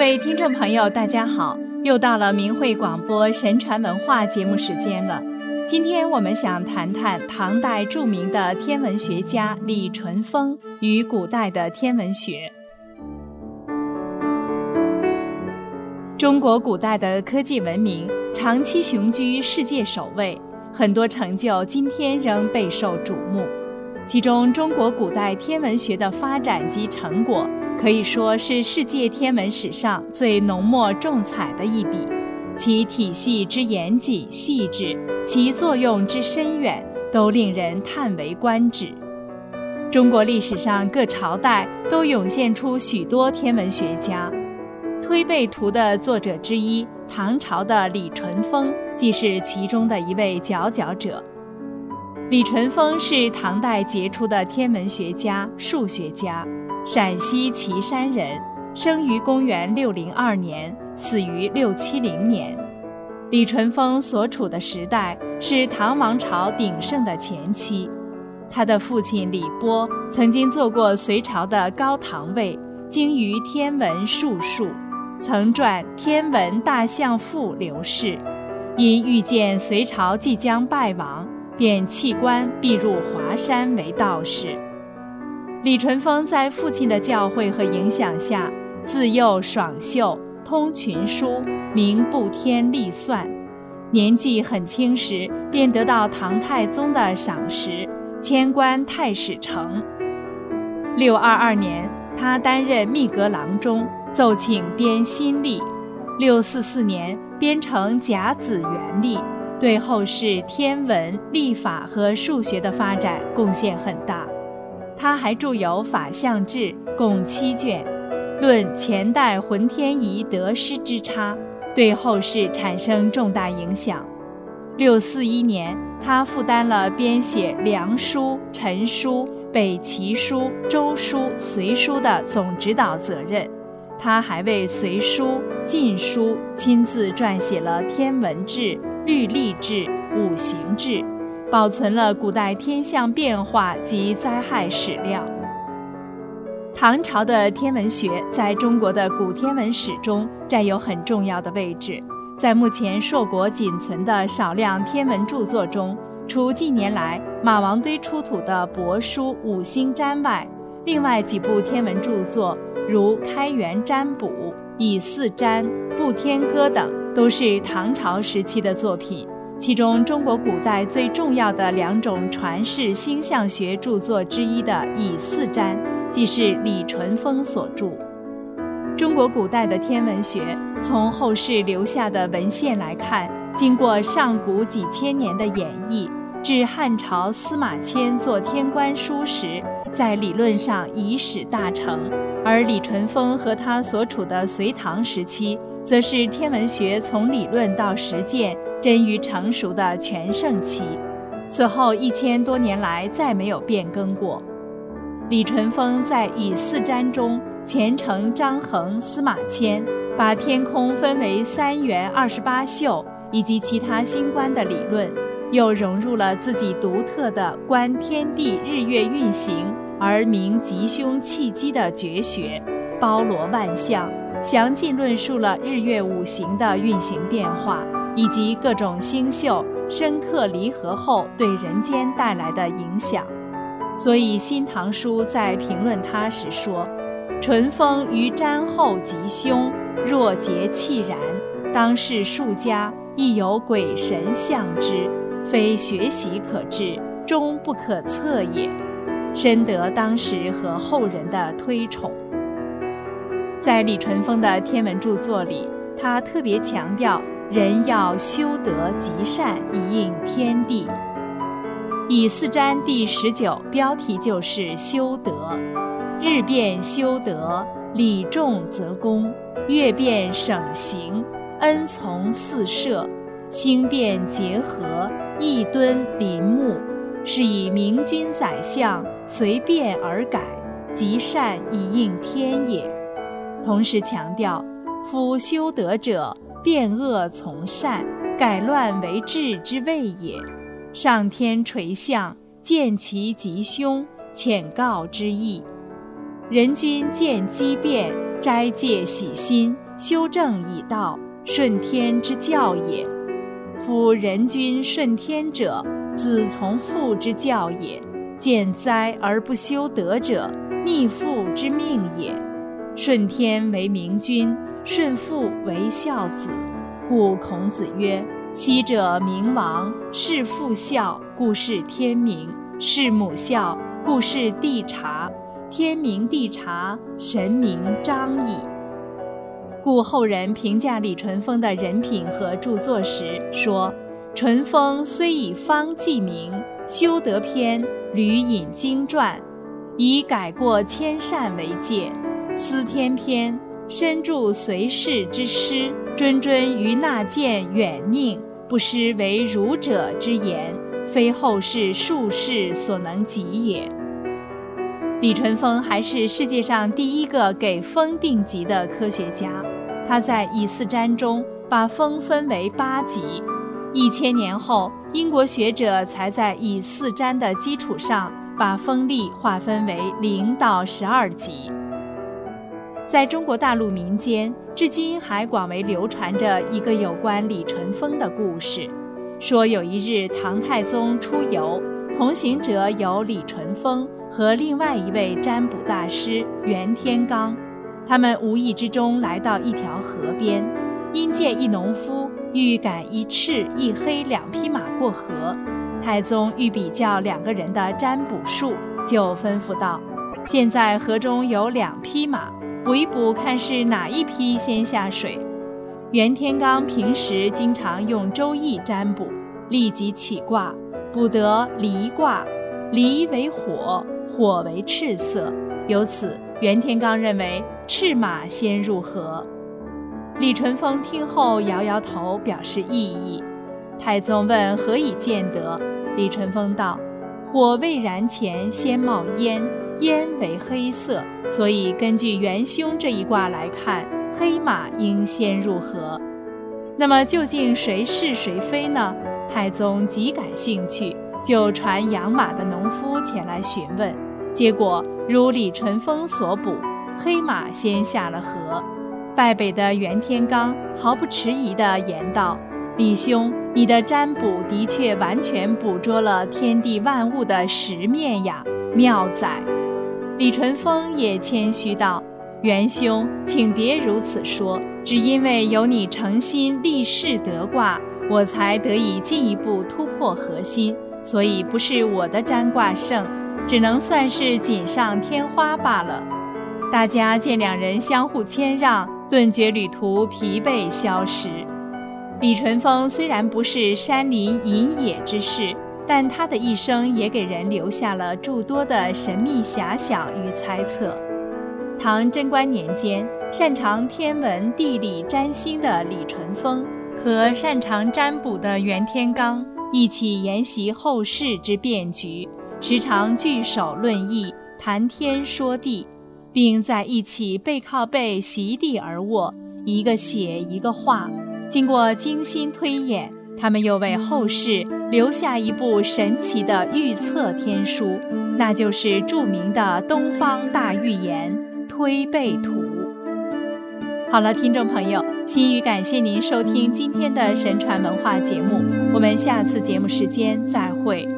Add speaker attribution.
Speaker 1: 各位听众朋友，大家好！又到了明慧广播神传文化节目时间了。今天我们想谈谈唐代著名的天文学家李淳风与古代的天文学。中国古代的科技文明长期雄居世界首位，很多成就今天仍备受瞩目。其中，中国古代天文学的发展及成果，可以说是世界天文史上最浓墨重彩的一笔。其体系之严谨细致，其作用之深远，都令人叹为观止。中国历史上各朝代都涌现出许多天文学家，《推背图》的作者之一唐朝的李淳风，即是其中的一位佼佼者。李淳风是唐代杰出的天文学家、数学家，陕西岐山人，生于公元六零二年，死于六七零年。李淳风所处的时代是唐王朝鼎盛的前期，他的父亲李波曾经做过隋朝的高唐尉，精于天文术数，曾撰《天文大象赋》刘氏，因预见隋朝即将败亡。便弃官避入华山为道士。李淳风在父亲的教诲和影响下，自幼爽秀，通群书，明布天历算。年纪很轻时，便得到唐太宗的赏识，迁官太史丞。六二二年，他担任秘阁郎中，奏请编新历。六四四年，编成甲子元历。对后世天文、历法和数学的发展贡献很大。他还著有《法相志》，共七卷，论前代浑天仪得失之差，对后世产生重大影响。六四一年，他负担了编写《梁书》《陈书》《北齐书》《周书》《隋书》的总指导责任。他还为《隋书》《晋书》亲自撰写了《天文志》。律历志、五行志，保存了古代天象变化及灾害史料。唐朝的天文学在中国的古天文史中占有很重要的位置。在目前硕果仅存的少量天文著作中，除近年来马王堆出土的《帛书》《五星占》外，另外几部天文著作，如《开元占卜》《以四占》《布天歌》等。都是唐朝时期的作品，其中中国古代最重要的两种传世星象学著作之一的《以四占》，即是李淳风所著。中国古代的天文学，从后世留下的文献来看，经过上古几千年的演绎，至汉朝司马迁作天官书时，在理论上已始大成，而李淳风和他所处的隋唐时期。则是天文学从理论到实践臻于成熟的全盛期，此后一千多年来再没有变更过。李淳风在《以四占》中虔诚张衡、司马迁，把天空分为三元二十八宿以及其他星官的理论，又融入了自己独特的观天地日月运行而明吉凶气机的绝学，包罗万象。详尽论述了日月五行的运行变化，以及各种星宿深刻离合后对人间带来的影响。所以《新唐书》在评论他时说：“淳风于占后吉凶，若节气然。当世数家亦有鬼神相之，非学习可治，终不可测也。”深得当时和后人的推崇。在李淳风的天文著作里，他特别强调人要修德积善以应天地。以四占第十九标题就是修德，日变修德，礼重则功；月变省行，恩从四射；星变结合，义敦临木。是以明君宰相随变而改，积善以应天也。同时强调，夫修德者，变恶从善，改乱为治之谓也。上天垂象，见其吉凶，浅告之意。人君见机变，斋戒喜心，修正以道，顺天之教也。夫人君顺天者，子从父之教也。见灾而不修德者，逆父之命也。顺天为明君，顺父为孝子。故孔子曰：“昔者明王，事父孝，故事天明；事母孝，故事地察。天明地察，神明彰矣。”故后人评价李淳风的人品和著作时说：“淳风虽以方济名，修德篇。”屡引经传，以改过迁善为戒；思天篇深著随世之师，谆谆于纳谏远佞，不失为儒者之言，非后世术士所能及也。李淳风还是世界上第一个给风定级的科学家，他在《以四占》中把风分为八级。一千年后，英国学者才在以四占的基础上，把风力划分为零到十二级。在中国大陆民间，至今还广为流传着一个有关李淳风的故事，说有一日唐太宗出游，同行者有李淳风和另外一位占卜大师袁天罡，他们无意之中来到一条河边，因见一农夫。欲赶一赤一黑两匹马过河，太宗欲比较两个人的占卜术，就吩咐道：“现在河中有两匹马，卜一卜看是哪一匹先下水。”袁天罡平时经常用《周易》占卜，立即起卦，卜得离卦，离为火，火为赤色，由此袁天罡认为赤马先入河。李淳风听后摇摇头，表示异议。太宗问何以见得？李淳风道：“火未燃前先冒烟，烟为黑色，所以根据元凶这一卦来看，黑马应先入河。那么究竟谁是谁非呢？”太宗极感兴趣，就传养马的农夫前来询问。结果如李淳风所卜，黑马先下了河。败北的袁天罡毫不迟疑地言道：“李兄，你的占卜的确完全捕捉了天地万物的实面呀，妙哉！”李淳风也谦虚道：“袁兄，请别如此说，只因为有你诚心立誓得卦，我才得以进一步突破核心，所以不是我的占卦胜，只能算是锦上添花罢了。”大家见两人相互谦让。顿觉旅途疲惫消失。李淳风虽然不是山林隐野之士，但他的一生也给人留下了诸多的神秘遐想与猜测。唐贞观年间，擅长天文地理占星的李淳风和擅长占卜的袁天罡一起研习后世之变局，时常聚首论议，谈天说地。并在一起背靠背席地而卧，一个写一个画。经过精心推演，他们又为后世留下一部神奇的预测天书，那就是著名的《东方大预言·推背图》。好了，听众朋友，心语感谢您收听今天的神传文化节目，我们下次节目时间再会。